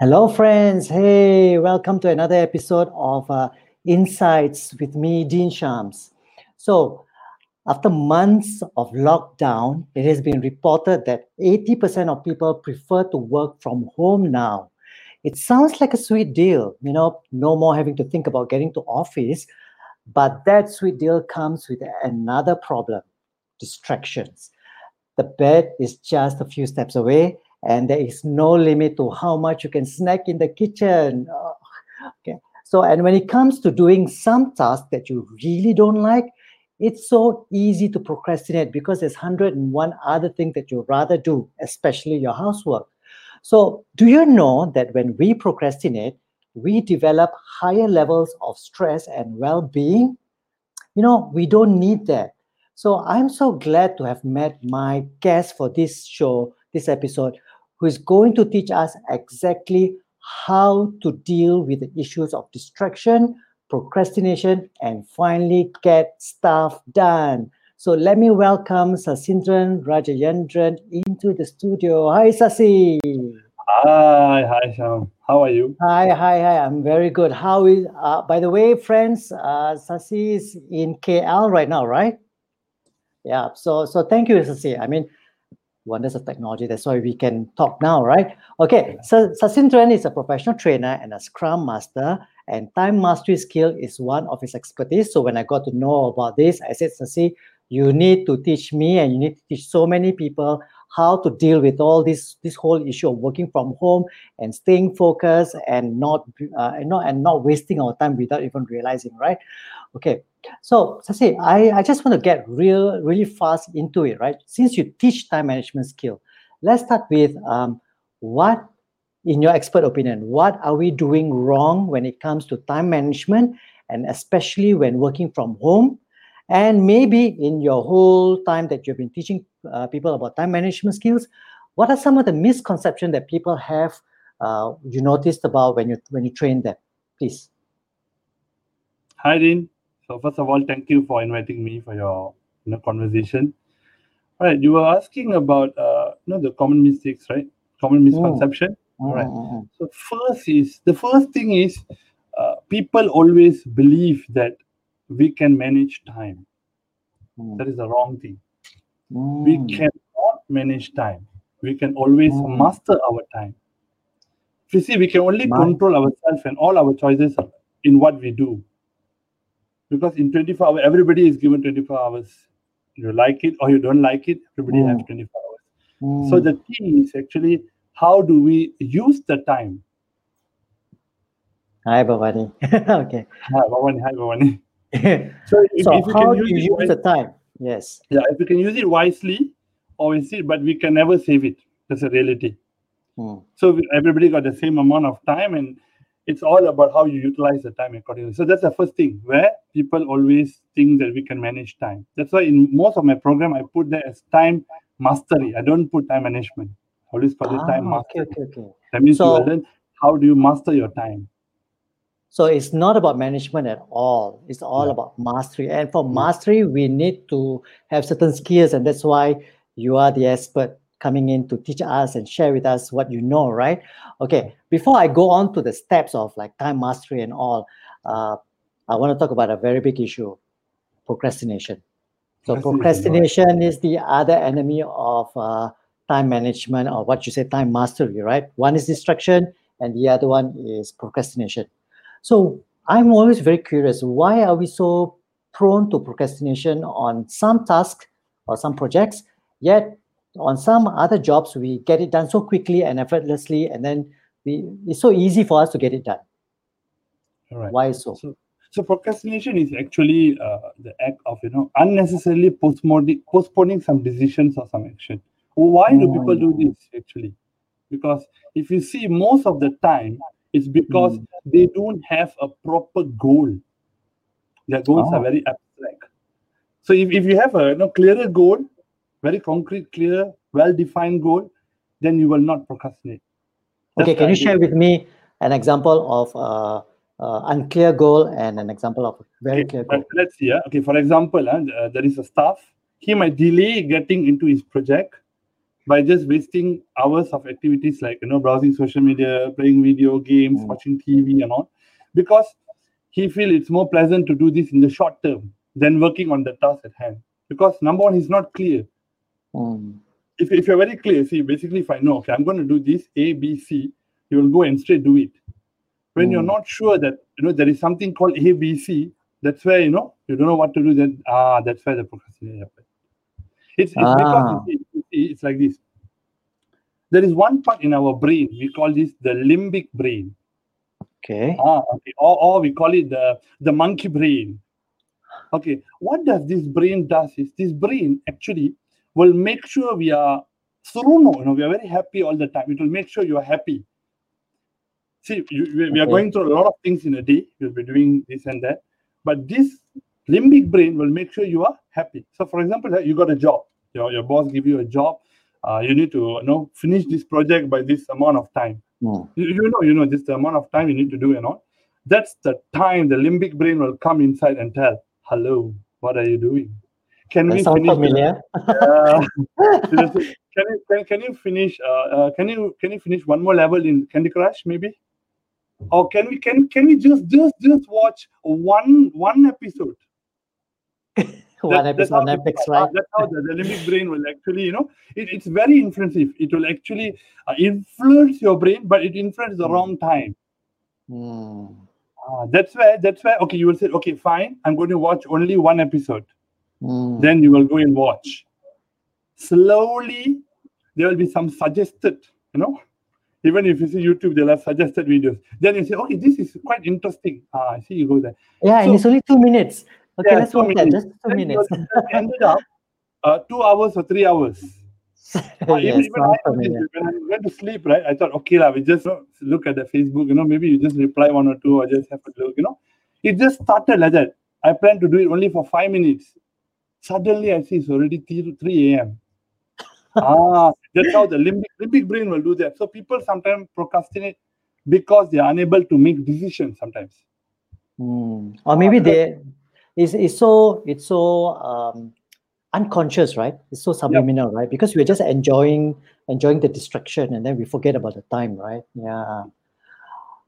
Hello, friends. Hey, welcome to another episode of uh, Insights with me, Dean Shams. So, after months of lockdown, it has been reported that 80% of people prefer to work from home now. It sounds like a sweet deal, you know, no more having to think about getting to office, but that sweet deal comes with another problem distractions. The bed is just a few steps away, and there is no limit to how much you can snack in the kitchen. Oh, okay. So, and when it comes to doing some tasks that you really don't like, it's so easy to procrastinate because there's 101 other things that you rather do, especially your housework. So, do you know that when we procrastinate, we develop higher levels of stress and well being? You know, we don't need that. So I'm so glad to have met my guest for this show, this episode, who is going to teach us exactly how to deal with the issues of distraction, procrastination, and finally get stuff done. So let me welcome Sasindran Rajayendran into the studio. Hi, Sasi. Hi, hi, Sham. How are you? Hi, hi, hi. I'm very good. How is? Uh, by the way, friends, uh, Sasi is in KL right now, right? Yeah. So so thank you, Sasi. I mean, wonders of technology. That's why we can talk now, right? Okay. So Sasindran is a professional trainer and a Scrum Master, and time mastery skill is one of his expertise. So when I got to know about this, I said, Sasi, you need to teach me, and you need to teach so many people how to deal with all this this whole issue of working from home and staying focused and not uh, and not and not wasting our time without even realizing, right? Okay. So, Sasi, I, I just want to get real, really fast into it, right? Since you teach time management skill, let's start with um, what, in your expert opinion, what are we doing wrong when it comes to time management, and especially when working from home? And maybe in your whole time that you've been teaching uh, people about time management skills, what are some of the misconceptions that people have uh, you noticed about when you when you train them? Please. Hi, Dean. So first of all, thank you for inviting me for your you know, conversation. All right, you were asking about uh, you know the common mistakes, right? Common misconception. Mm. All right. Mm, So first is the first thing is uh, people always believe that we can manage time. mm, That is the wrong thing. We mm, cannot manage time. We can always Mm. master our time. If you see, we can only control ourselves and all our choices in what we do. Because in 24 hours, everybody is given 24 hours. You like it or you don't like it, everybody has Mm. 24 hours. So mm. the key is actually how do we use the time? Hi, Bhavani. okay. Hi, Bhavani. Hi, Bhavani. So if, so if you how can do use you use the time? Yes. yeah, if you can use it wisely, always it, but we can never save it. That's a reality. Mm, So everybody got the same amount of time, and it's all about how you utilize the time accordingly. So that's the first thing where people always think that we can manage time. That's why in most of my program I put that as time mastery. I don't put time management. I always call it time Ah, okay, mastery. okay, okay. That means you So- will learn how do you master your time. So it's not about management at all. It's all Yeah. about mastery. And for mastery, we need to have certain skills, and that's why you are the expert coming in to teach us and share with us what you know, right? Okay. Before I go on to the steps of like time mastery and all, uh, I want to talk about a very big issue: procrastination. So Procrastination, is the other enemy of uh, time management, or what you say, time mastery, right? One is distraction, and the other one is procrastination. So I'm always very curious: why are we so prone to procrastination on some tasks or some projects, yet on some other jobs we get it done so quickly and effortlessly, and then we, it's so easy for us to get it done. All right. Why so? So, so procrastination is actually uh, the act of you know unnecessarily postponing postponing some decisions or some action. Why do people do this actually? Because if you see most of the time, it's because Mm. they don't have a proper goal. Their goals Oh. are very abstract. So if, if you have a you know, clearer goal, very concrete, clear, well-defined goal, then you will not procrastinate. Okay, can you idea. share with me an example of uh, uh, unclear goal and an example of very Okay, clear goal? let's see. Yeah? Okay, for example, uh, uh, there is a staff. He might delay getting into his project by just wasting hours of activities like you know browsing social media, playing video games, Mm. watching TV and all, because he feel it's more pleasant to do this in the short term than working on the task at hand. Because number one, he's not clear. Mm. If, if you're very clear, see, basically, if I know, okay, I'm going to do this A, B, C, you will go and straight do it. When you're Mm. not sure that you know there is something called A, B, C, that's where you know you don't know what to do. Then ah, that's where the procrastination happens. It's, it's because Ah. you see, you see, it's like this. There is one part in our brain we call this the limbic brain. Okay. Ah, okay. Or, or we call it the, the monkey brain. Okay. What does this brain does is this brain actually will make sure we are suruno, you know, we are very happy all the time. It will make sure you are happy. See, you, we, we are Okay. going through a lot of things in a day. We'll be doing this and that. But this limbic brain will make sure you are happy. So, for example, you got a job. Your, your boss give you a job. Uh, you need to you know finish this project by this amount of time Mm. you, you know, you know, this the amount of time you need to do and all. That's the time the limbic brain will come inside and tell, "Hello, what are you doing? Can we finish? familiar. Uh, can you can, can you finish? Uh, uh, can you can you finish one more level in Candy Crush maybe? Or can we can can we just just just watch one one episode? One That- episode on the- right? That's how the, the limbic brain will actually, you know, it, it's very influensive. It will actually uh, influence your brain, but it influences the Mm. wrong time. Mm. That's where that's where okay you will say okay fine i'm going to watch only one episode Mm. then you will go and watch slowly there will be some suggested you know even if you see youtube they'll have suggested videos then you say okay this is quite interesting ah i see you go there Yeah, and it's only two minutes. Okay, Yeah, let's two watch that. minutes. Just two minutes. ended up uh, two hours or three hours Uh, yes, even I, when I went to sleep, right? I thought, okay, lah, we just you know, look at the Facebook, you know, maybe you just reply one or two or just have a look, you know. It just started like that. I planned to do it only for five minutes. Suddenly, I see it's already 3, 3 a.m. ah, that's how the limbic, limbic brain will do that. So people sometimes procrastinate because they are unable to make decisions sometimes. Mm. Or maybe they it's, it's so it's so um unconscious, right? It's so subliminal, right? Because we're just enjoying enjoying the distraction and then we forget about the time, right? Yeah.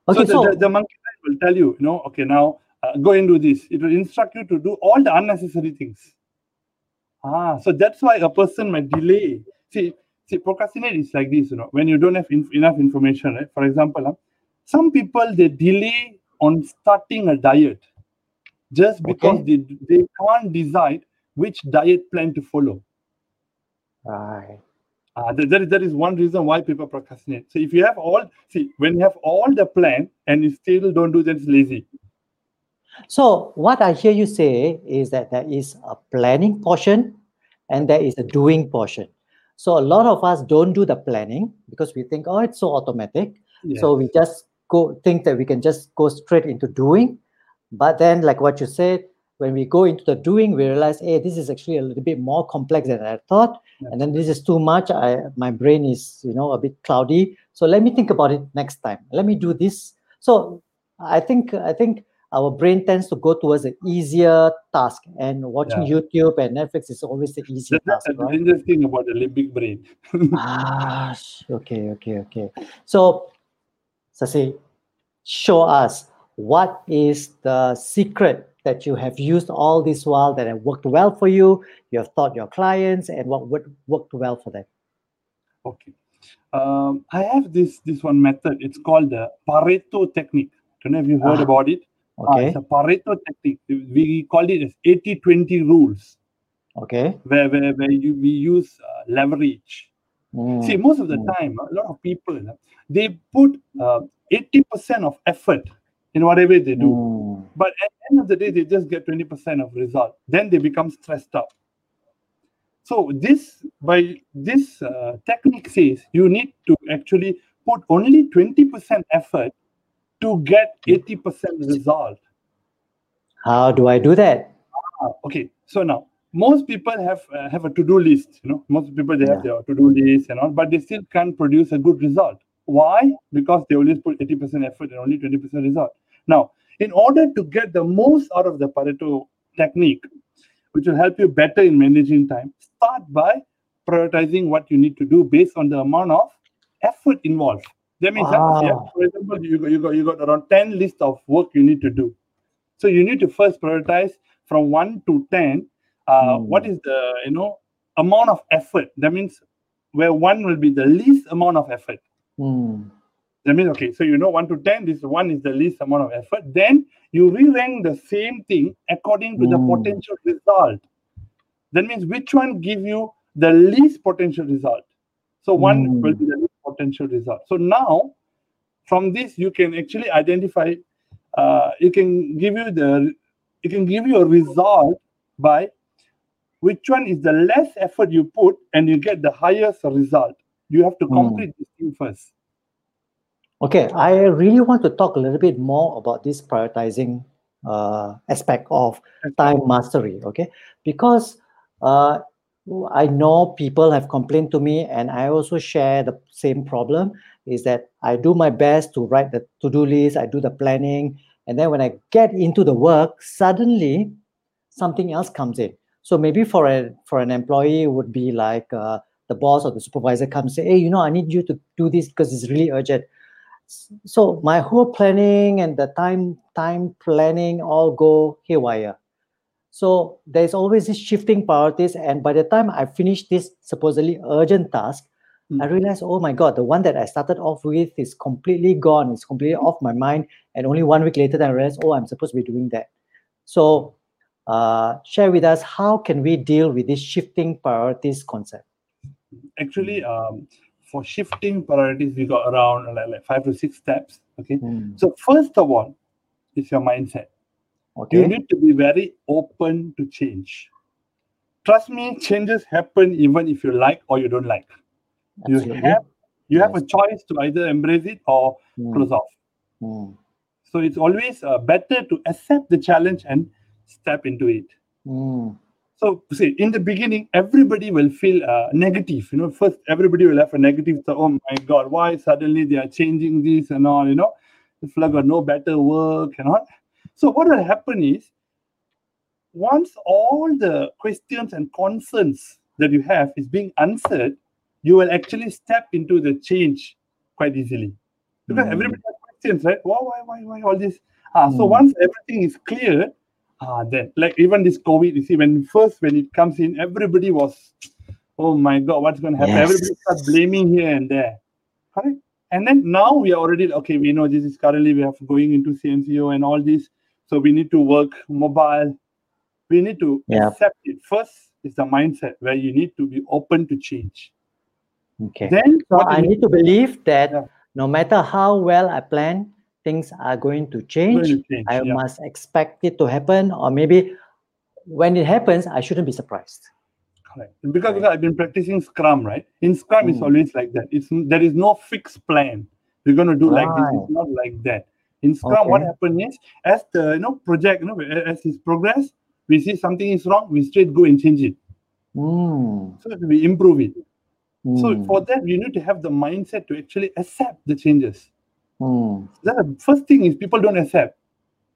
Okay, so so, the, the, the monkey brain will tell you, you know, okay, now uh, go and do this. It will instruct you to do all the unnecessary things. Ah, so that's why a person might delay. See, see, procrastinate is like this, you know, when you don't have inf- enough information, right? For example, huh, some people they delay on starting a diet just because they they can't decide which diet plan to follow. right. Uh, that, that, is, that is one reason why people procrastinate. So if you have all, see, when you have all the plan and you still don't do that, it's lazy. So what I hear you say is that there is a planning portion and there is a doing portion. So a lot of us don't do the planning because we think, oh, it's so automatic. So we just go think that we can just go straight into doing. But then, like what you said, when we go into the doing, we realize, hey, this is actually a little bit more complex than I thought. And then this is too much. I my brain is, you know, a bit cloudy. So let me think about it next time. Let me do this. So I think I think our brain tends to go towards the easier task. And watching YouTube and Netflix is always the easier That's task, the right? dangerous thing about the limbic brain. ah, okay, okay, okay. So, Sasi, show us what is the secret that you have used all this while that have worked well for you. You have taught your clients, and what would worked well for them. Okay. Um, I have this this one method. It's called the Pareto technique. Don't know if you've heard Ah, about it. Ah, Okay, it's a Pareto technique. We call it as 80-20 rules, okay. where where, where you, we use uh, leverage. Mm, See, most of the mm. time, a lot of people uh, they put uh, 80% of effort in whatever they do. mm, But at the end of the day, they just get 20% of result. Then they become stressed out. So this by this uh, technique says you need to actually put only 20% effort to get 80% result. How do I do that? Ah, okay, so now most people have uh, have a to-do list. You know, most people they have their to-do list and all, but they still can't produce a good result. Why? Because they always put 80% effort and only 20% result. Now, in order to get the most out of the Pareto technique, which will help you better in managing time, start by prioritizing what you need to do based on the amount of effort involved. That means, that, yeah, for example, you got, you got you got around ten list of work you need to do. So you need to first prioritize from one to ten. Uh, Hmm. What is the you know amount of effort? That means where one will be the least amount of effort. Hmm. That means okay. So you know one to ten. This one is the least amount of effort. Then you re-rank the same thing according to the Hmm. potential result. That means which one give you the least potential result. So one Hmm. will be the least potential result. So now from this you can actually identify. Uh, it can give you the it can give you a result by which one is the less effort you put and you get the highest result. You have to Hmm. complete this thing first. Okay, I really want to talk a little bit more about this prioritizing uh, aspect of time mastery. Okay, because uh, I know people have complained to me, and I also share the same problem. Is that I do my best to write the to-do list, I do the planning, and then when I get into the work, suddenly something else comes in. So maybe for a for an employee would be like uh, the boss or the supervisor comes say, hey, you know, I need you to do this because it's really urgent so my whole planning and the time time planning all go haywire so there's always this shifting priorities and by the time i finish this supposedly urgent task i Mm. realize oh my god the one that i started off with is completely gone it's completely off my mind and only one week later then i realize oh i'm supposed to be doing that so uh, share with us how can we deal with this shifting priorities concept Actually, um, for shifting priorities, we got around like, like five to six steps. Okay. Hmm, So first of all, is your mindset. You need to be very open to change. Trust me, changes happen even if you like or you don't like. You have you have a choice to either embrace it or Hmm, close off. hmm, So it's always uh, better to accept the challenge and step into it. hmm, So see, in the beginning, everybody will feel uh, negative. You know, first everybody will have a negative thought. Oh my God, why suddenly they are changing this and all? You know, if I got no better work and all. So what will happen is, once all the questions and concerns that you have is being answered, you will actually step into the change quite easily because Mm. everybody has questions, right? Why, why, why, why all this? Ah, so Mm. once everything is clear, ah, then like even this COVID, you see, when first when it comes in, everybody was, oh my god, what's going to happen? Yes. Everybody start blaming here and there, correct? And then now we are already okay. We know this is currently we have going into CMCO and all this, so we need to work mobile. We need to Yeah. accept it. First is the mindset where you need to be open to change. okay Then So I need to believe that Yeah. no matter how well I plan, things are going to going change. to change. I yeah. must expect it to happen, or maybe when it happens, I shouldn't be surprised. Correct. Because, Right. because I've been practicing Scrum, right? In Scrum, it's Mm. always like that. It's there is no fixed plan. We're going to do like this. It's not like that. In Scrum, what Okay. happens is, as the you know project, you know, as it's progress, we see something is wrong, we straight go and change it. Mm, So we improve it. So mm, for that, you need to have the mindset to actually accept the changes. mm, the first thing is people don't accept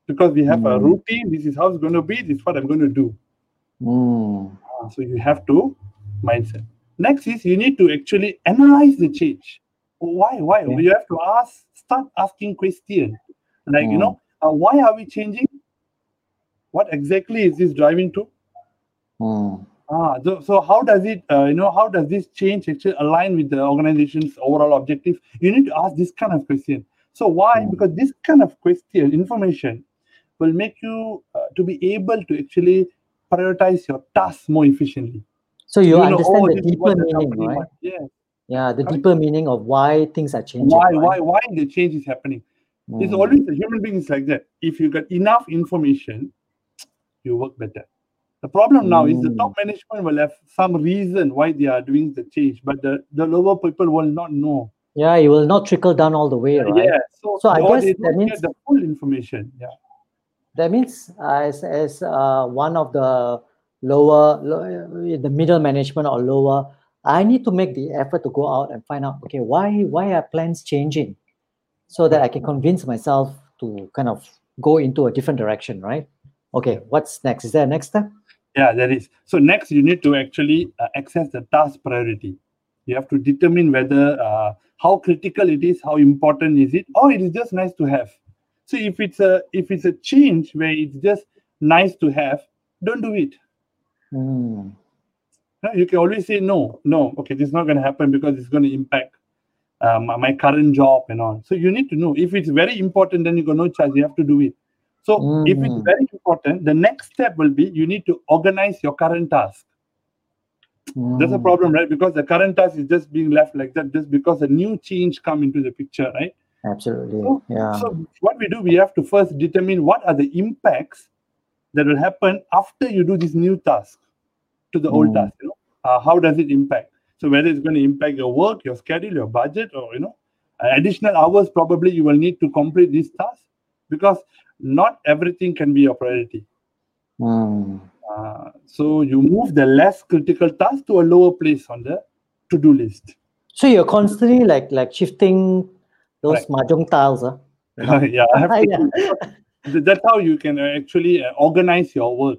because we have a Mm. routine. This is how it's going to be. This is what I'm going to do. mm, So you have to mindset. Next is you need to actually analyze the change. Why? Why? Okay. You have to ask, start asking question. Like you Mm. know, uh, why are we changing? What exactly is this driving to? mm, Ah, so, so how does it, uh, you know, how does this change actually align with the organization's overall objective? You need to ask this kind of question. So why? Mm. Because this kind of question, information, will make you uh, to be able to actually prioritize your tasks more efficiently. So you, know, understand oh, the deeper what the meaning, right? Yes. Yeah, the Correct. deeper meaning of why things are changing. Why, right? why, why the change is happening? It's Mm, always the human beings like that. If you get enough information, you work better. The problem now is the Mm. top management will have some reason why they are doing the change, but the, the lower people will not know. Yeah, it will not trickle down all the way, right? Yeah. So, So I guess that means- get the full information. Yeah. That means as as uh, one of the lower, lo- the middle management or lower, I need to make the effort to go out and find out, okay, why why are plans changing, so that I can convince myself to kind of go into a different direction, right? Okay, what's next? Is there a next step? Yeah, there is. So next, you need to actually uh, access the task priority. You have to determine whether uh, how critical it is, how important is it, or it is just nice to have. So if it's a if it's a change where it's just nice to have, don't do it. Mm. You can always say no, no. Okay, this is not going to happen because it's going to impact um, my current job and all. So you need to know if it's very important, then you got no choice. You have to do it. So if it's Mm. very important, the next step will be you need to organize your current task. That's a Mm. problem, right? Because the current task is just being left like that, just because a new change come into the picture, right? Absolutely. So- Yeah. So what we do, we have to first determine what are the impacts that will happen after you do this new task to the old Mm. task. You know, uh, how does it impact? So whether it's going to impact your work, your schedule, your budget, or you know, uh, additional hours probably you will need to complete this task because not everything can be your priority. Mm. Uh, so you move the less critical task to a lower place on the to-do list. So you're constantly like like shifting those Correct. mahjong tiles, huh? Yeah, Yeah. That's how you can uh, actually uh, organize your work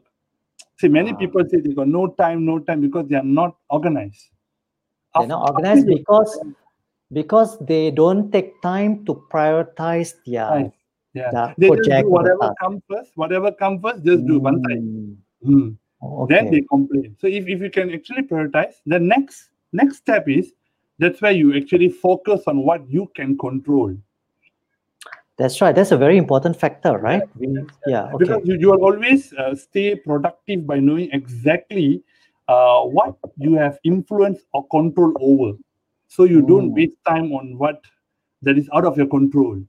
see many Ah. people say they got no time no time because they are not organized They're not organized because because they don't take time to prioritize their Right. yeah the they just project do whatever comes first whatever comes first just do one time Mm. Hmm. then they complain so if, if you can actually prioritize the next next step is that's where you actually focus on what you can control That's right. That's a very important factor, right? We, yeah. Okay. because you, you will always uh, stay productive by knowing exactly uh, what you have influence or control over so you don't Mm. waste time on what that is out of your control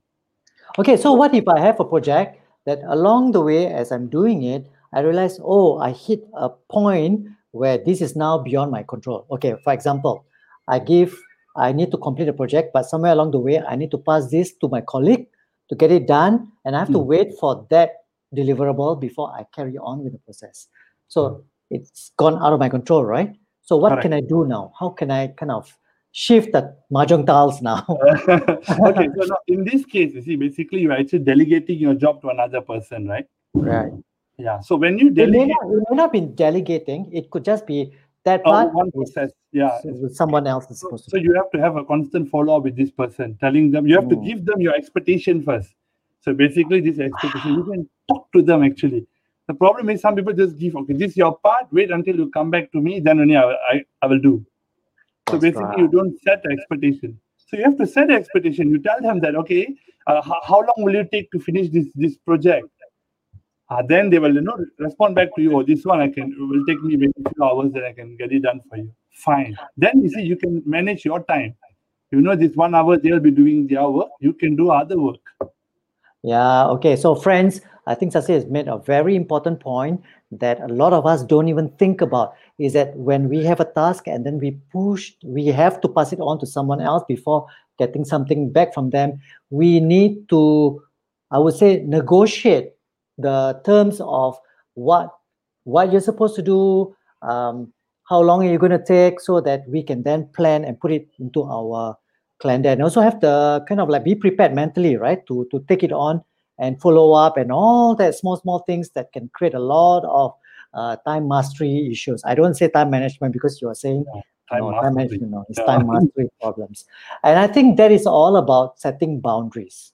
Okay, so what if I have a project that along the way, as I'm doing it, I realize, oh, I hit a point where this is now beyond my control. Okay, for example, I give, I need to complete a project, but somewhere along the way, I need to pass this to my colleague to get it done, and I have to Mm. wait for that deliverable before I carry on with the process. So it's gone out of my control, right? So what Correct. can I do now? How can I kind of shift that mahjong tiles now? okay so now in this case you see basically you're actually delegating your job to another person right right. yeah so when you It may, delegate not, it may not be delegating. It could just be that uh, part one process yeah is with someone else is So, supposed to. so you have to have a constant follow up with this person, telling them you have to Mm. give them your expectation first. So basically, this expectation you can talk to them actually. The problem is some people just give okay, this is your part. Wait until you come back to me, then only I, will- I, I will do. So That's basically, you don't set the expectation. So you have to set the expectation. You tell them that okay, uh, how, how long will you take to finish this this project? Uh, then they will you know respond back to you. Oh, this one I can it will take me maybe a few hours that I can get it done for you. Fine. Then you see you can manage your time. You know this one hour they'll be doing their work. You can do other work. Yeah. Okay. So, friends, I think Sasi has made a very important point that a lot of us don't even think about is that when we have a task and then we push, we have to pass it on to someone else before getting something back from them. We need to, I would say, negotiate the terms of what what you're supposed to do, um, how long are you going to take, so that we can then plan and put it into our calendar and also have the kind of like be prepared mentally right to to take it on and follow up and all that small small things that can create a lot of uh, time mastery issues. I don't say time management because you are saying Time no, time management no it's Yeah. time mastery problems. And i think that is all about setting boundaries.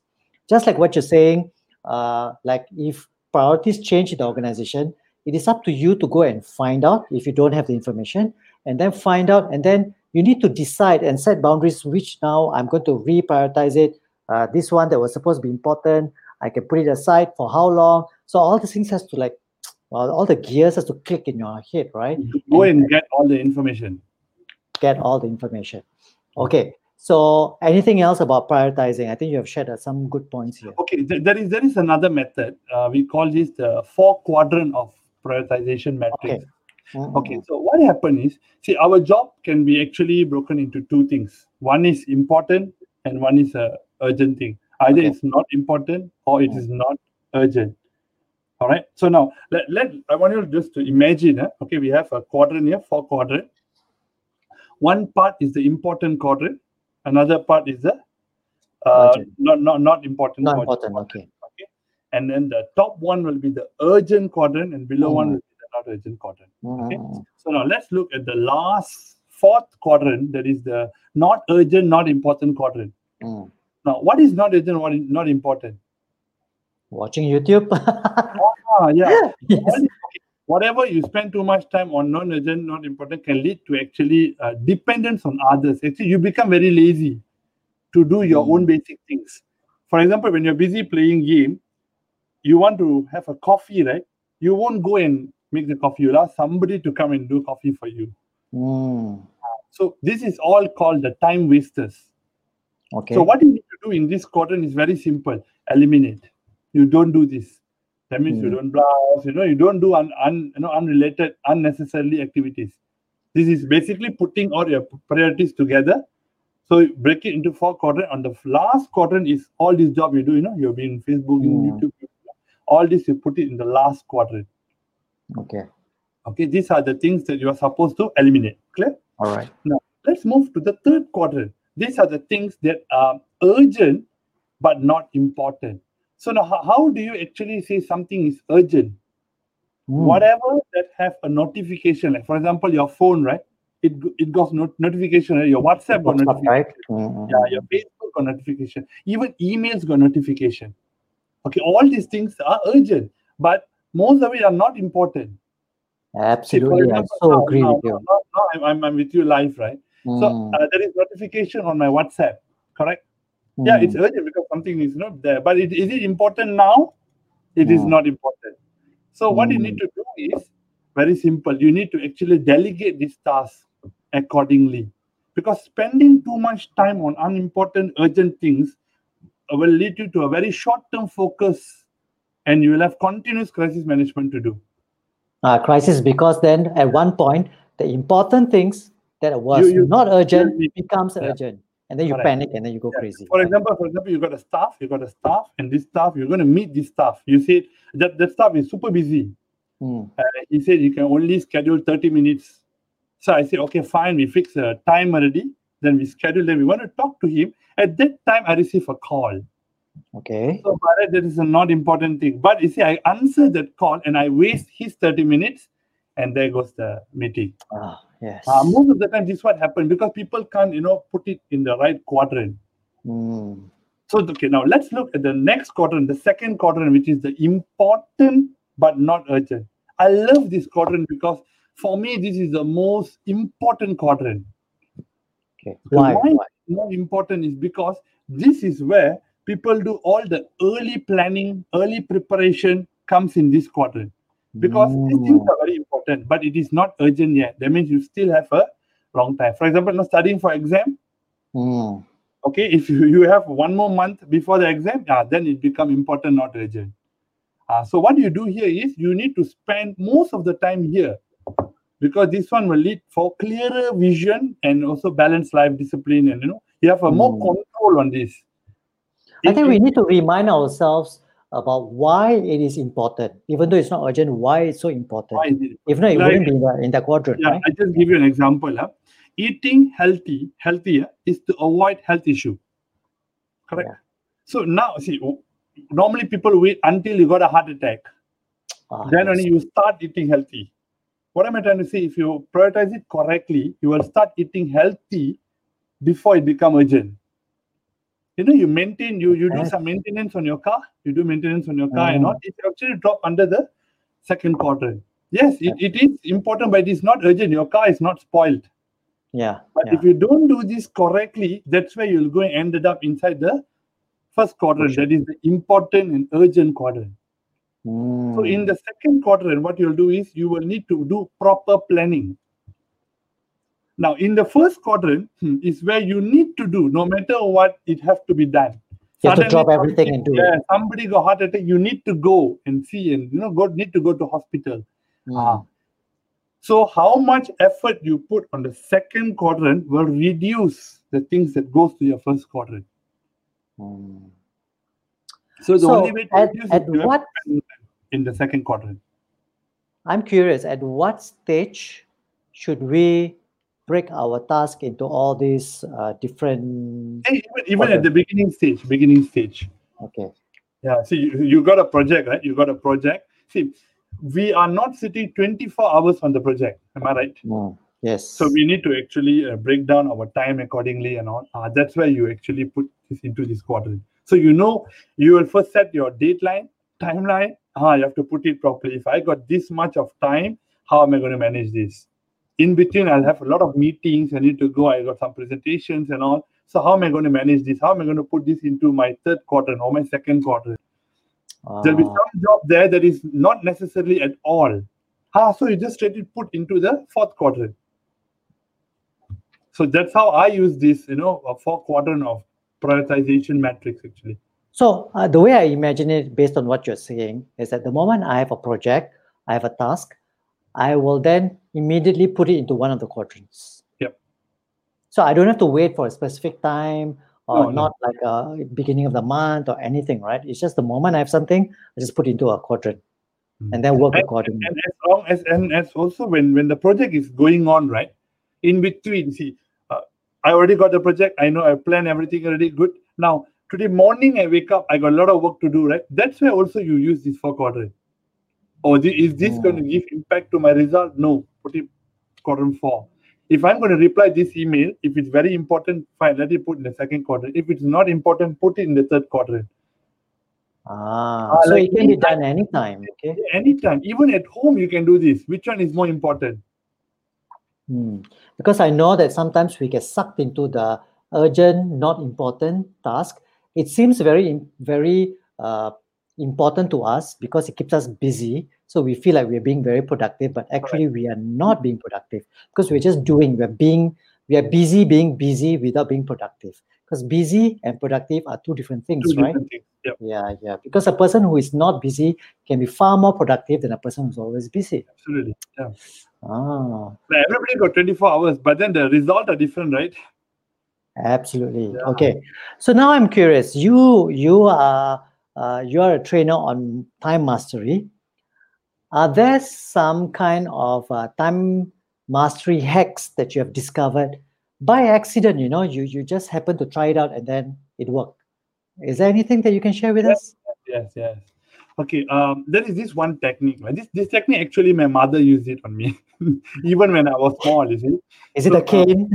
Just like what you're saying uh, like if priorities change in the organization it is up to you to go and find out if you don't have the information and then find out and then you need to decide and set boundaries which now i'm going to reprioritize it uh, this one that was supposed to be important i can put it aside for how long so all these things has to like well, all the gears has to click in your head right Go and get all the information. get all the information okay so anything else about prioritizing i think you have shared uh, some good points here Okay, th- there is there is another method. Uh, we call this the four quadrant of prioritization matrix. Mm, Okay, so what happened is, see, our job can be actually broken into two things. One is important, and one is a urgent thing. Either Okay. it's not important or it Mm. not urgent. All right. So now let, let I want you just to imagine. eh, okay, we have a quadrant here, four quadrant. One part is the important quadrant. Another part is the uh, not not not important. not quadrant. important okay Okay. And then the top one will be the urgent quadrant, and below one Mm. will be the not urgent quadrant. Mm. So now let's look at the last fourth quadrant, that is the not urgent, not important quadrant. Mm. Now, what is not urgent, what is not important? Watching YouTube. Ah, yeah. yes. Whatever you spend too much time on non-urgent, not important, can lead to actually uh, dependence on others. Actually, you become very lazy to do your Mm. own basic things. For example, when you're busy playing game, you want to have a coffee, right? You won't go and make the coffee. You'll ask somebody to come and do coffee for you. Mm. So this is all called the time wasters. Okay. So what you need do in this quadrant is very simple. Eliminate. You don't do this. That means you Hmm. don't browse. You know, you don't do un, un, you know unrelated, unnecessarily activities. This is basically putting all your priorities together. So you break it into four quadrant. On the last quadrant is all this job you do. You know, you've been Facebook, Hmm. YouTube, all this you put it in the last quadrant. okay. Okay, these are the things that you are supposed to eliminate. Clear? All right. Now, let's move to the third quadrant. These are the things that are urgent but not important. So now, how, do you actually say something is urgent? Mm. Whatever that have a notification, like for example, your phone, right? It it goes not- notification, right? your WhatsApp got notification, right? Mm, yeah, your Facebook got notification, even emails got notification. Okay, all these things are urgent, but most of it are not important. See, for Absolutely. I so now- agree now- with you. now- now I'm, I'm, I'm with you live, right? So Mm, uh, there is notification on my WhatsApp, correct? Yeah, mm. it's urgent because something is not there. But it, is it important now? It is Mm. not important. So what you need Mm. to do is very simple. You need to actually delegate this task accordingly. Because spending too much time on unimportant, urgent things will lead you to a very short-term focus, and you will have continuous crisis management to do. uh, crisis because then at one point the important things that was you- not urgent you- becomes yeah. urgent and then you Correct. panic and then you go Yeah. crazy For right? example, for example, you got a staff, you got a staff, and this staff, you're going to meet this staff. You said that the staff is super busy. Mm, Uh, he said you can only schedule 30 minutes. So I said, okay, fine. We fix a time already. Then we schedule. Then we want to talk to him. At that time, I receive a call. okay So Bharat, that is a not important thing. But you see, I answer that call and I waste his 30 minutes, and there goes the meeting. ah, yes Uh, most of the time, this is what happened because people can't, you know, put it in the right quadrant. Mm, So okay, now let's look at the next quadrant, the second quadrant, which is the important but not urgent. I love this quadrant because for me, this is the most important quadrant. okay why, why why? more important is because this is where people do all the early planning, early preparation comes in this quadrant. Because these things are very important, but it is not urgent yet. That means you still have a long time. For example, now studying for exam, mm, okay if you, you have one more month before the exam yeah, then it become important not urgent uh, so what you do here is you need to spend most of the time here because this one will lead for clearer vision and also balanced life discipline and you know you have a more Mm. control on this I think we need to remind ourselves about why it is important even though it's not urgent why it's so important it- if not it Like- wouldn't be in the, in that quadrant yeah right i just give you an example huh? eating healthy healthier is to avoid health issue correct Yeah. so now see normally people wait until you got a heart attack Ah, then only you start eating healthy. What am I trying to say? If you prioritize it correctly, you will start eating healthy before it become urgent. You know, you maintain, you you do some maintenance on your car, you do maintenance on your car and Mm. all, it actually drop under the second quadrant. Yes, it, it is important, but it is not urgent. Your car is not spoiled. yeah But yeah if you don't do this correctly, that's where you'll go and ended up inside the first quadrant. That is the important and urgent quadrant. So in Mm, the second quadrant, what you'll do is you will need to do proper planning. Now, in the first quadrant hmm, is where you need to do, no matter what, it has to be done. you have to drop everything and do yeah, it somebody got heart attack, you need to go and see, and you know, go need to go to hospital. Mm. So, how much effort you put on the second quadrant will reduce the things that goes to your first quadrant. mm. So, the So only way to at- reduce at it, you have to what- in the second quadrant. I'm curious, at what stage should we break our task into all these uh, different? Hey, even even at the beginning stage, beginning stage. Okay. Yeah. so you, you got a project, right? You got a project. See, we are not sitting 24 hours on the project. Am I right? Mm, Yes. So we need to actually uh, break down our time accordingly and all. Uh, that's where you actually put this into this quadrant. So you know you will first set your dateline, timeline. Ah, you have to put it properly. If I got this much of time, how am I going to manage this? In between, I'll have a lot of meetings. I need to go. I got some presentations and all. So how am I going to manage this? How am I going to put this into my third quadrant or my second quadrant? There'll be Ah, some job there that is not necessarily at all. Ah, so you just straight put into the fourth quarter So that's how I use this, you know, a four quadrant of prioritization matrix actually. So uh, the way I imagine it, based on what you're saying, is that the moment I have a project, I have a task, I will then immediately put it into one of the quadrants. Yep. So I don't have to wait for a specific time or No, no. not like a beginning of the month or anything, right? It's just the moment I have something, I just put into a quadrant and then work And- accordingly. And as long as and as also when when the project is going on, right? In between, see, uh, I already got the project. I know I plan everything already. Good. Now today morning I wake up. I got a lot of work to do. Right. That's where also you use this four quadrant. Or thi- is this going to give impact to my result? No. Put it quadrant four. If I'm going to reply this email, if it's very important, fine. Let it put in the second quadrant. If it's not important, put it in the third quadrant. Ah, Ah, so like it can be done anytime. Okay. Anytime, even at home, you can do this. Which one is more important? Hmm. Because I know that sometimes we get sucked into the urgent, not important task. It seems very, very uh, important to us because it keeps us busy. So we feel like we're being very productive, but actually we are not being productive because we're just doing. We're being, we are busy being busy without being productive. Because busy and productive are two different things, Two right? different things. Yep. Yeah, yeah. Because a person who is not busy can be far more productive than a person who's always busy. Absolutely. Yeah. Ah. Everybody got 24 hours, but then the results are different, right? Absolutely. Yeah. Okay. So now I'm curious. You you are uh, you are a trainer on time mastery. Are there some kind of uh, time mastery hacks that you have discovered by accident? You know, you you just happen to try it out and then it worked. Is there anything that you can share with Yes. us? Yes, yes. Okay. Um, there is this one technique. Right? This this technique actually my mother used it on me, even when I was small. You see, Is it So, a uh, cane?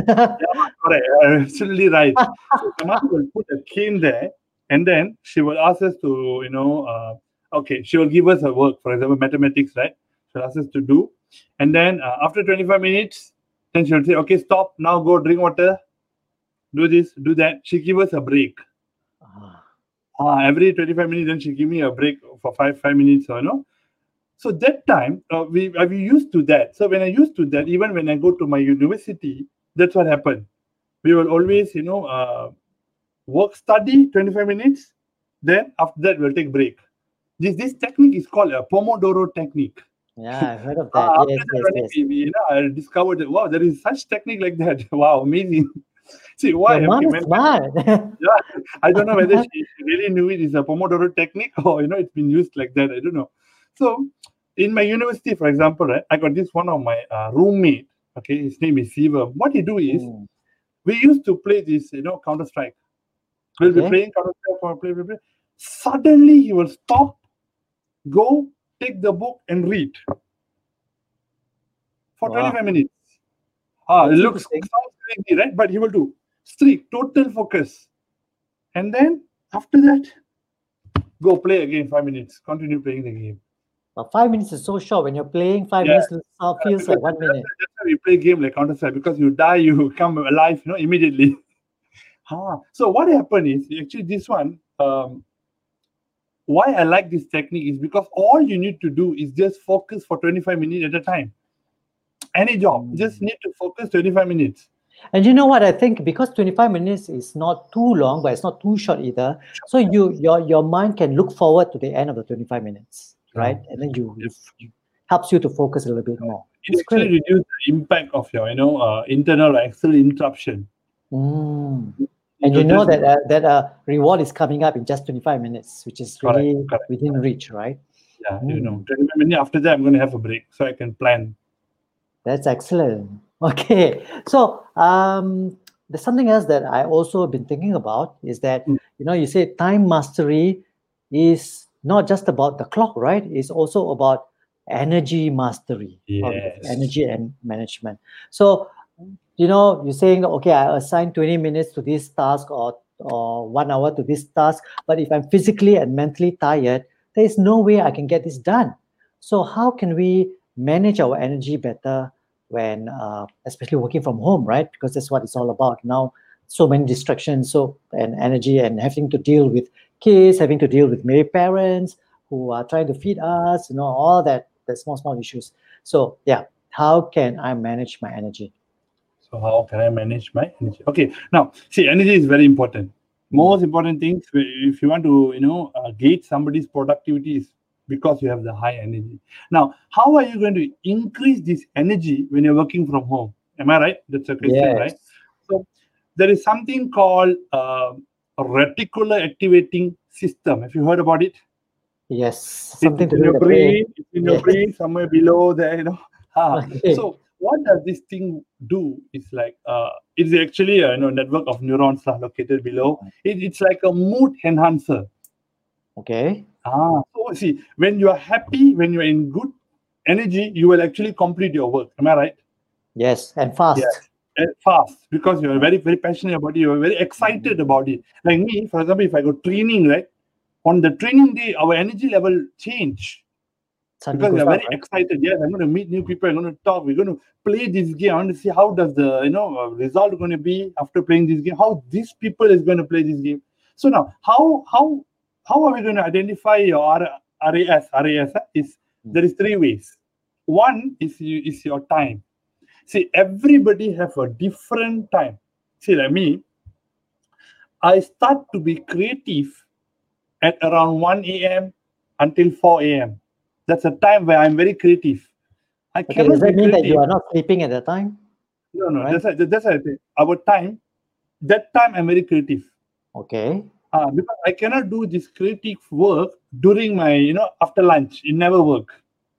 correct, uh, absolutely right. so my mother will put a cane there, and then she will ask us to, you know, uh, okay, she will give us a work, for example, mathematics, right? She'll ask us to do, and then uh, after 25 minutes, then she'll say, okay, stop, now go drink water, do this, do that. She give us a break. Ah, uh, every 25 minutes then she give me a break for five five minutes or you know so that time uh, we are we used to that so when i used to that even when i go to my university that's what happened we will always you know uh, work study 25 minutes then after that we'll take break this this technique is called a pomodoro technique yeah, I've heard of uh, that. after Yes, yes, yes. we- you know, i discovered that wow there is such technique like that wow amazing see why mom Okay, is smart. I don't know whether she really knew it is a Pomodoro technique or you know it's been used like that. I don't know. So in my university, for example, right, I got this one of my uh, roommate. Okay, his name is Fever. What he do is Mm. we used to play this, you know, Counter Strike. We'll be Okay. playing Counter Strike for play, play, play. Suddenly he will stop, go take the book and read for Wow. 25 minutes. Ah, it looks sounds crazy, right? But he will do strict, total focus. And then after that, go play again five minutes. Continue playing the game. But five minutes is so short. When you're playing, five Yeah. minutes feels like one minute. That's why we play game like Counter Strike because you die, you come alive, you know, immediately. Ah, so what happened is actually this one. Um, why I like this technique is because all you need to do is just focus for 25 minutes at a time. Any job, just Mm. need to focus 25 minutes. And you know what? I think because 25 minutes is not too long, but it's not too short either. So you your your mind can look forward to the end of the 25 minutes, right? And then you, helps you to focus a little bit more. It It's actually great. reduces the impact of your, you know, uh, internal or external interruption. Mm. And you know that uh, that uh, reward is coming up in just 25 minutes, which is really correct, within reach, right? yeah, you know, Mm. 25 minutes after that, I'm going to have a break so I can plan. That's excellent. Okay, so um, there's something else that I also been thinking about is that Mm. you know you say time mastery is not just about the clock, right? It's also about energy mastery Yes. energy and management. So, you know, you're saying, okay, I assign 20 minutes to this task or or one hour to this task, but if I'm physically and mentally tired, there is no way I can get this done. So, how can we manage our energy better when, uh, especially working from home, right? Because that's what it's all about now. So many distractions, so and energy, and having to deal with kids, having to deal with maybe parents who are trying to feed us, you know, all that, the small small issues. So, yeah, how can I manage my energy? So how can I manage my energy? Okay, now see, energy is very important. Most important things if you want to, you know, uh, gauge somebody's productivity is because you have the high energy. Now, how are you going to increase this energy when you're working from home? Am I right? That's a question, right? So there is something called uh, a reticular activating system. Have you heard about it? Yes, It's something to in your brain. brain, it's in your Yes. brain, somewhere below there, you know. Ah, Okay. So what does this thing do? It's like uh, it's actually a you know network of neurons located below. It, it's like a mood enhancer. Okay. Ah, so see, when you are happy, when you are in good energy, you will actually complete your work. Am I right? Yes, and fast. Yes. Uh, fast because you are very very passionate about it. You are very excited about it. Like me, for example, if I go training, right, on the training day, our energy level change Because we are very right? excited. Yes, I'm going to meet new people. I'm going to talk. We're going to play this game. I want to see how does the you know uh, result going to be after playing this game. How these people is going to play this game. So now, how how how are we going to identify your RAS? RAS is there is three ways. One is you, is your time. See, everybody have a different time. See, like me, I start to be creative at around 1 a.m. until 4 a.m. That's a time where I'm very creative. I Okay, cannot does that mean that you are not sleeping at that time? no, no, right? that's a, that's a. Our time, that time I'm very creative. Okay. Uh, because I cannot do this creative work during my, you know, after lunch. It never work.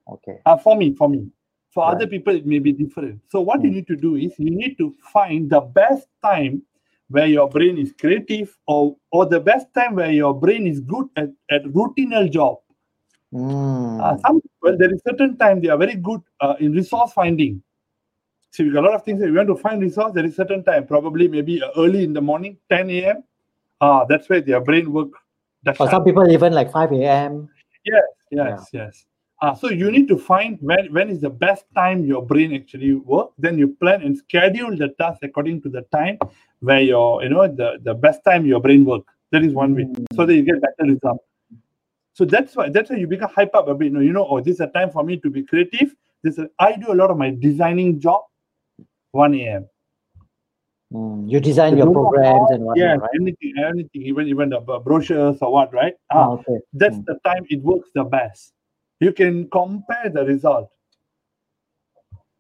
Okay. Uh, for me, for me. For Right. other people, it may be different. So what you Mm. need to do is you need to find the best time where your brain is creative or or the best time where your brain is good at, at routinal job. Mm. Uh, some people, there is certain time they are very good uh, in resource finding. See, we got a lot of things that we want to find resource. There is certain time, probably maybe uh, early in the morning, 10 a.m. Ah, that's where their brain work. That's For some people, even like 5 a.m. Yes, yes, yes. Uh, so you need to find when when is the best time your brain actually work. Then you plan and schedule the task according to the time where your you know the, the best time your brain work. That is one way. So that you get better result. So that's why that's why you become hype up a bit. You know, you know, oh, this is a time for me to be creative. This is, I do a lot of my designing job 1 a.m. Mm. You design your programs and whatnot, yeah, right? anything, anything, even even the brochures or what, right? Ah, Ah, okay. that's Mm. the time it works the best. You can compare the result.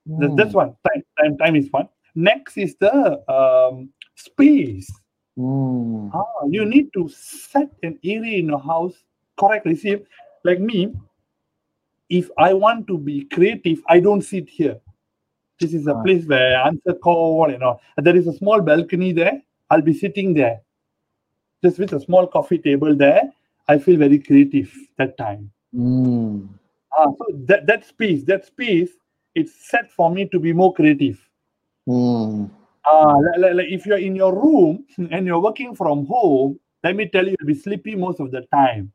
That- That's Mm. one. Time, time, time is one. Next is the um, space. Mm. Ah, you need to set an area in your house correctly. See, like me, if I want to be creative, I don't sit here. This is a Ah. place where I answer call, you know. And there is a small balcony there. I'll be sitting there. Just with a small coffee table there. I feel very creative that time. Mm. Ah, so that, that space, that space, it's set for me to be more creative. Mm. Ah, like, like, like if you're in your room and you're working from home, let me tell you, you'll be sleepy most of the time.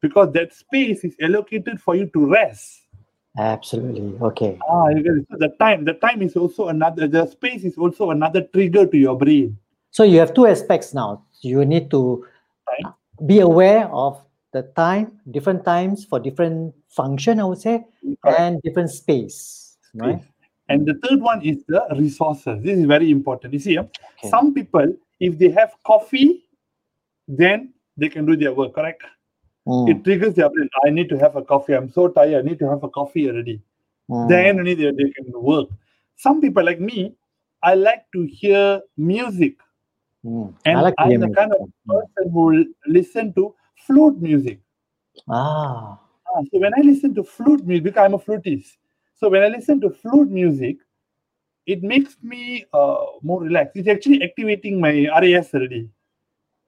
Because that space is allocated for you to rest. Absolutely. Okay. Ah, you get. So the time, the time is also another the space is also another trigger to your brain. So you have two aspects now. You need to Time. be aware of the time, different times for different function, I would say, Correct. and different space. Right? And the third one is the resources. This is very important. You see, Okay. some people, if they have coffee, then they can do their work, correct? Mm. It triggers the brain. I need to have a coffee. I'm so tired. I need to have a coffee already. Mm. then only they, they can work. Some people like me, I like to hear music, Mm. and I like I'm the music. kind of person who will listen to flute music. Ah. Ah, so when I listen to flute music, I'm a flutist, so when I listen to flute music, it makes me uh, more relaxed. It's actually activating my RAS already.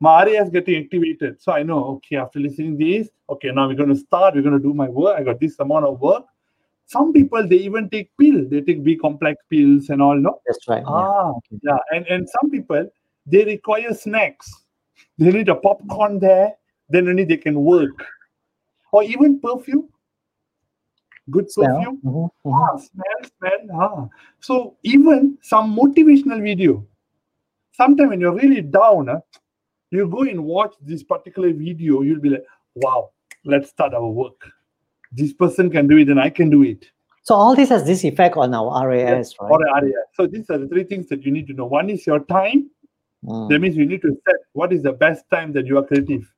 My RAS getting activated. So I know, okay, after listening this, okay, now we're going to start. We're going to do my work. I got this amount of work. Some people they even take pill. They take B complex pills and all. No, That's right. ah, yeah. And and some people they require snacks. They need a popcorn there. Then only they can work. Or even perfume. Good perfume. Mhm, mhm. Ah, smell, smell. Ah. So even some motivational video. Sometimes when you're really down, ah, you go and watch this particular video, you'll be like, wow, let's start our work. This person can do it and I can do it. So all this has this effect on our RAS, right? Or area. So these are the three things that you need to know. One is your time. Mm, That means you need to set what is the best time that you are creative.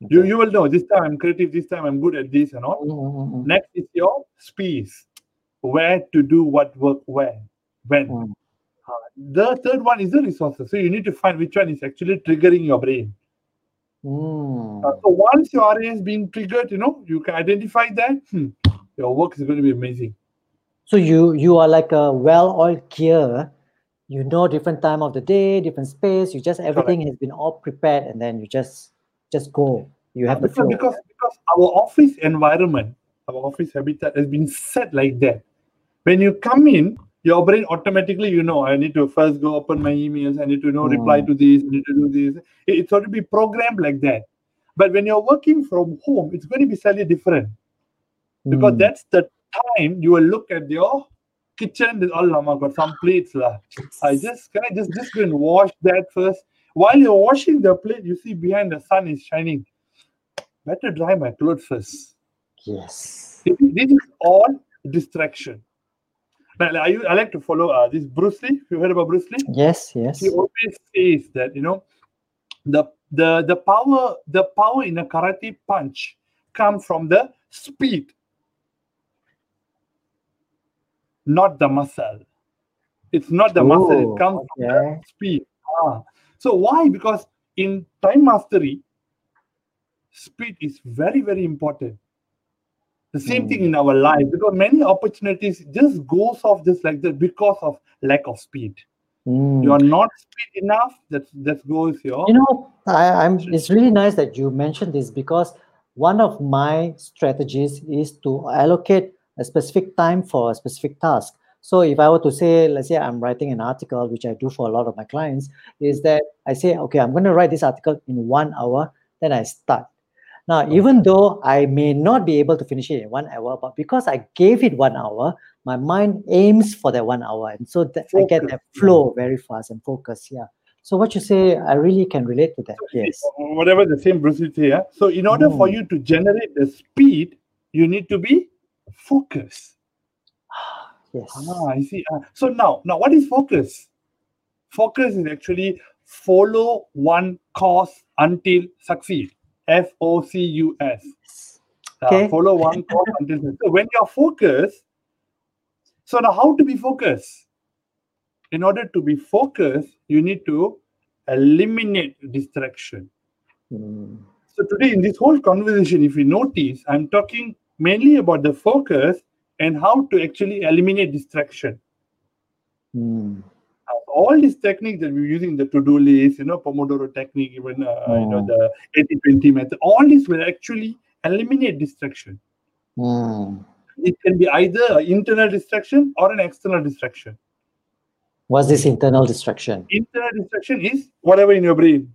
You okay. you will know this time I'm creative, this time I'm good at this and all. Mm, mm, mm, Next is your space. Where to do what work where, when. mm. The third one is the resources. So you need to find which one is actually triggering your brain. Mm. Uh, so once your RA is being triggered, you know, you can identify that. hmm, your work is going to be amazing. So you you are like a well-oiled gear. You know different time of the day, different space. You just everything has been all prepared, and then you just just go. You have the because, flow. because because our office environment, our office habitat has been set like that. When you come in, your brain automatically, you know, I need to first go open my emails. I need to you know reply Mm. to these I need to do this. It- It's already programmed like that. But when you're working from home, it's going to be slightly different. because Mm. that's the time you will look at your kitchen. All lama got some plates lah. I just can I just just go and wash that first. While you're washing the plate, you see behind the sun is shining. Better dry my clothes first. yes. This is all distraction. I, I like to follow uh, this Bruce Lee. You heard about Bruce Lee? Yes. Yes. He always says that you know the the the power the power in a karate punch come from the speed not the muscle it's not the muscle Oh, it comes from the speed Ah. so why because in time mastery speed is very very important the same thing Hmm. in our life because many opportunities just goes off just like that because of lack of speed Mm. you're not speed enough that that goes your You know, I, I'm. It's really nice that you mentioned this because one of my strategies is to allocate a specific time for a specific task. So if I were to say, let's say I'm writing an article, which I do for a lot of my clients, is that I say, okay, I'm going to write this article in one hour, then I start. Now, even though I may not be able to finish it in one hour, but because I gave it one hour, my mind aims for that one hour, and so that I get that flow very fast and focus. Yeah. So what you say, I really can relate to that. Yes. whatever the same Bruce Lee yeah? So in order for Mm. you to generate the speed, you need to be focused. Yes. Ah, I see. Ah, so now, now what is focus? Focus is actually follow one course until succeed. F O C U S. Ah, Okay. follow one course until. So when you're focused, so now how to be focused? In order to be focused, you need to eliminate distraction. Mm. So today in this whole conversation, if you notice, I'm talking mainly about the focus and how to actually eliminate distraction. Mm. All these techniques that we're using, the to-do list, you know, Pomodoro technique, even uh, you know Mm. the 80-20 method, all these will actually eliminate distraction. Mm. It can be either an internal distraction or an external distraction. What's this internal distraction? Internal distraction is whatever in your brain.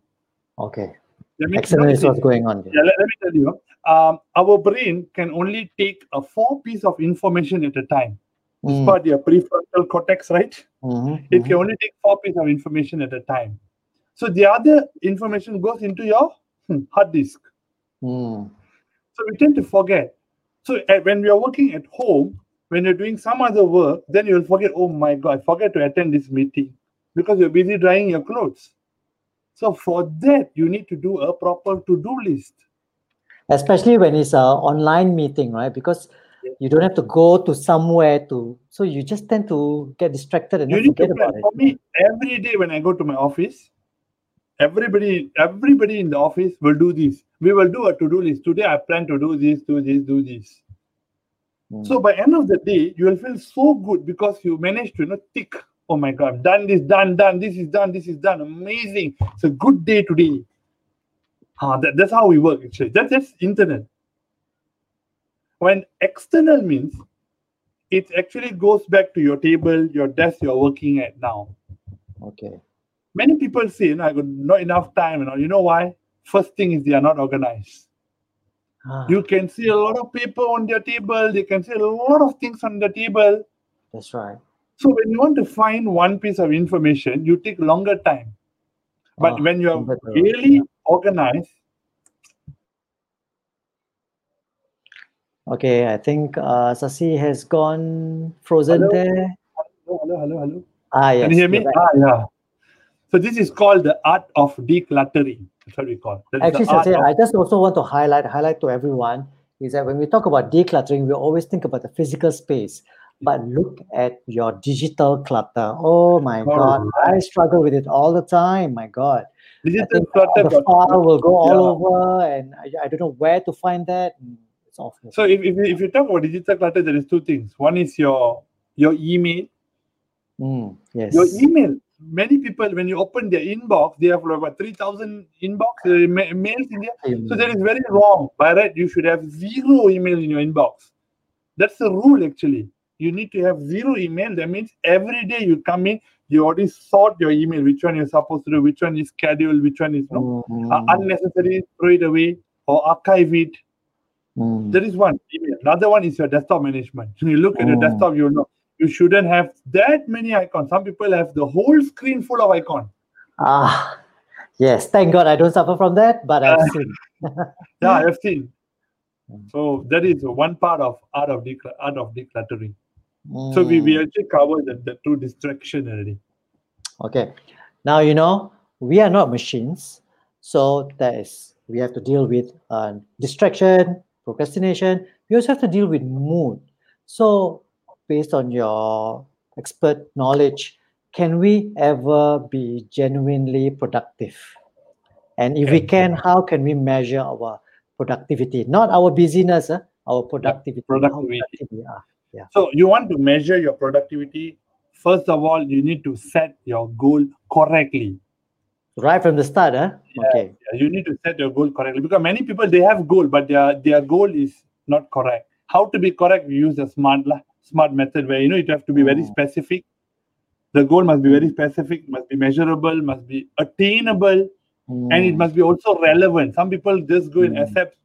Okay. External is what's going on. Yeah, let, let me tell you. Um, our brain can only take a four piece of information at a time. This Mm. part, your prefrontal cortex, right? Mhm, It can only take four pieces of information at a time. So the other information goes into your hmm, hard disk. Mm. So we tend to forget. So when we are working at home, when you're doing some other work, then you'll forget, oh my God, I forget to attend this meeting because you're busy drying your clothes. So for that, you need to do a proper to-do list. Especially when it's a online meeting, right? Because. You don't have to go to somewhere to, so you just tend to get distracted and you then need to forget about it. For me, every day when I go to my office, everybody, everybody in the office will do this. We will do a to-do list. Today I plan to do this, do this, do this. Mm. So by end of the day, you will feel so good because you managed to you know tick. Oh my god, I've done this, done, done, this is done, this is done. Amazing. It's a good day today. Ah, that, that's how we work actually. That, that's internal. When external means it actually goes back to your table, your desk you're working at now. Okay. Many people say, you know, I got not enough time, you know. You know why? First thing is they are not organized. Ah, You can see a lot of paper on their table, they can see a lot of things on the table. that's right. So when you want to find one piece of information, you take longer time. But Ah, when you are better, really organized, Okay, I think uh, Sasi has gone frozen Hello? there. hello, hello, hello, hello. Ah, yes. Can you hear me? Ah, yeah. So this is called the art of decluttering. That's what we call. That's Actually, Sasi, of- I just also want to highlight highlight to everyone is that when we talk about decluttering, we always think about the physical space. But look at your digital clutter. Oh my God, I struggle with it all the time. My God, digital clutter. the file will go all Yeah. over, and I, I don't know where to find that. Mm. So if, if, you- if you talk about digital clutter, there is two things. One is your your email. Mm, yes. Your email. Many people, when you open their inbox, they have about three thousand inbox uh, ma- mails in there. So that is very wrong. By right, you should have zero email in your inbox. That's the rule actually. You need to have zero email. That means every day you come in, you already sort your email, which one you're supposed to do, which one is scheduled, which one is no. Mm, Uh, unnecessary, throw it away or archive it. Mm, That is one. Another one is your desktop management. When you look at your Mm. desktop, you know you shouldn't have that many icons. Some people have the whole screen full of icons. Ah, yes. Thank God I don't suffer from that, but I've seen. Yeah, I have seen. Mm. So that is one part of art of decl- art of decluttering. So we, we Mm. actually covered the, the two distraction already. Okay. Now you know we are not machines, so that is we have to deal with uh, distraction, procrastination. We also have to deal with mood. So, based on your expert knowledge, can we ever be genuinely productive? And if we can, how can we measure our productivity? Not our busyness, huh? our productivity. productivity. productive we are. So you want to measure your productivity. First of all, you need to set your goal correctly. Right from the start, huh? Yeah. Okay. Yeah, you need to set your goal correctly because many people they have goal, but their their goal is not correct. How to be correct? We use the smart smart method where you know you have to be very Mm. specific. The goal must be very specific, must be measurable, must be attainable, and it Mm, must be also relevant. Some people just go and Mm. accept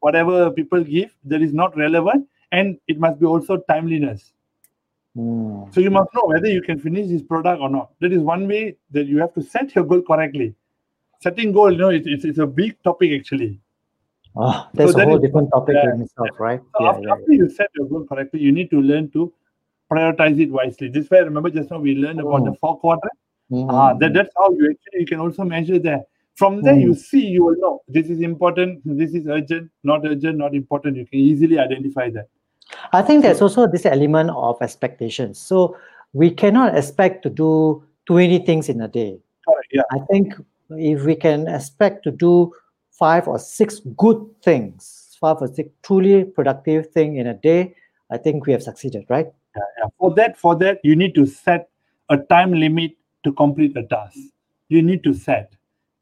whatever people give that is not relevant, and it must be also timeliness. Mm. So you must know whether you can finish this product or not. That is one way that you have to set your goal correctly. Setting goal, you know, it's, it's, it's a big topic actually. Oh, that's a that whole is- different topic yeah, in itself, right? So Yeah, after, after you set your goal correctly, you need to learn to prioritize it wisely. This way, remember just now we learned about the Mm. four quadrant. Mm, Ah, mm, that, that's how you actually you can also measure that. From there, you Mm. see, you will know this is important, this is urgent, not urgent, not important. You can easily identify that. I think there's hmm. also this element of expectations. So we cannot expect to do 20 things in a day. Yeah. I think if we can expect to do five or six good things, five or six truly productive thing in a day, I think we have succeeded, right? yeah, yeah. For that, for that, you need to set a time limit to complete a task. You need to set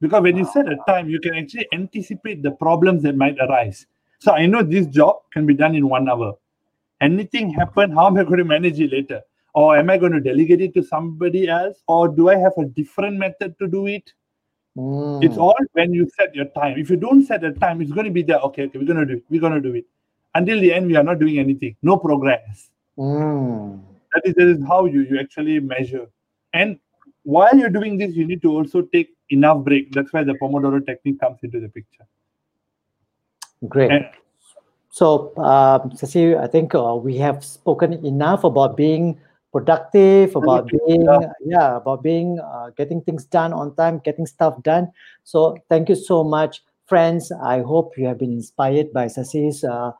because when you ah. set a time, you can actually anticipate the problems that might arise. So I know this job can be done in one hour. Anything happen, how am I going to manage it later? Or am I going to delegate it to somebody else? Or do I have a different method to do it? It's Mm, all when you set your time. If you don't set a time, it's going to be there. Okay, okay, we're going to do it. We're going to do it. Until the end, we are not doing anything. No progress. mm. That is, that is how you, you actually measure. And while you're doing this, you need to also take enough break. That's why the Pomodoro technique comes into the picture. Great. And- So, um, Sasi, I think uh, we have spoken enough about being productive, about being, yeah. yeah, about being, uh, getting things done on time, getting stuff done. So, thank you so much, friends. I hope you have been inspired by Sasi's uh,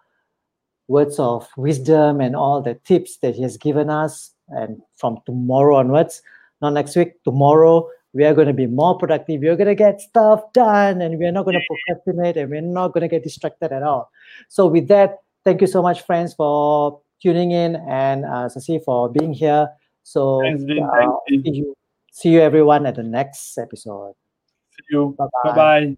words of wisdom and all the tips that he has given us. And from tomorrow onwards, not next week, tomorrow, we are going to be more productive. We're going to get stuff done and we're not going to procrastinate and we're not going to get distracted at all. So, with that, thank you so much, friends, for tuning in and uh, Sasi for being here. So, Thanks, uh, see you, see you everyone at the next episode. See you. Bye bye.